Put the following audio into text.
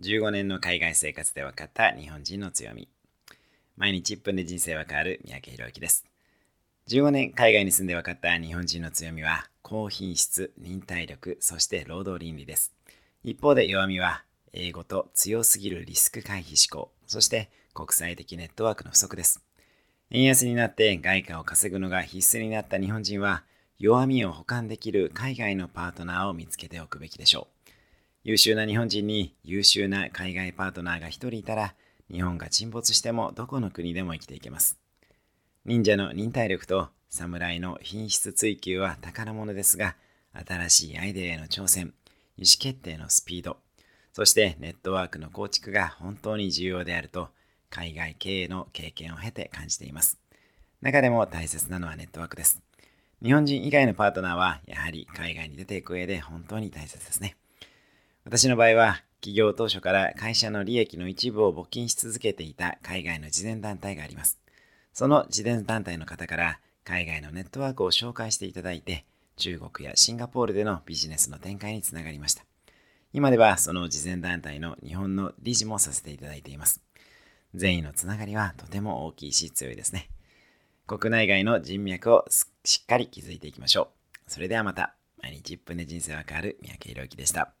15年の海外生活で分かった日本人の強み。毎日1分で人生は変わる三宅宏之です。15年海外に住んで分かった日本人の強みは、高品質、忍耐力、そして労働倫理です。一方で弱みは、英語と強すぎるリスク回避思考、そして国際的ネットワークの不足です。円安になって外貨を稼ぐのが必須になった日本人は、弱みを補完できる海外のパートナーを見つけておくべきでしょう。優秀な日本人に優秀な海外パートナーが一人いたら、日本が沈没してもどこの国でも生きていけます。忍者の忍耐力と侍の品質追求は宝物ですが、新しいアイデアへの挑戦、意思決定のスピード、そしてネットワークの構築が本当に重要であると、海外経営の経験を経て感じています。中でも大切なのはネットワークです。日本人以外のパートナーは、やはり海外に出ていく上で本当に大切ですね。私の場合は、企業当初から会社の利益の一部を募金し続けていた海外の慈善団体があります。その慈善団体の方から海外のネットワークを紹介していただいて、中国やシンガポールでのビジネスの展開につながりました。今ではその慈善団体の日本の理事もさせていただいています。善意のつながりはとても大きいし強いですね。国内外の人脈をしっかり築いていきましょう。それではまた。毎日1分で人生は変わる三宅宏之でした。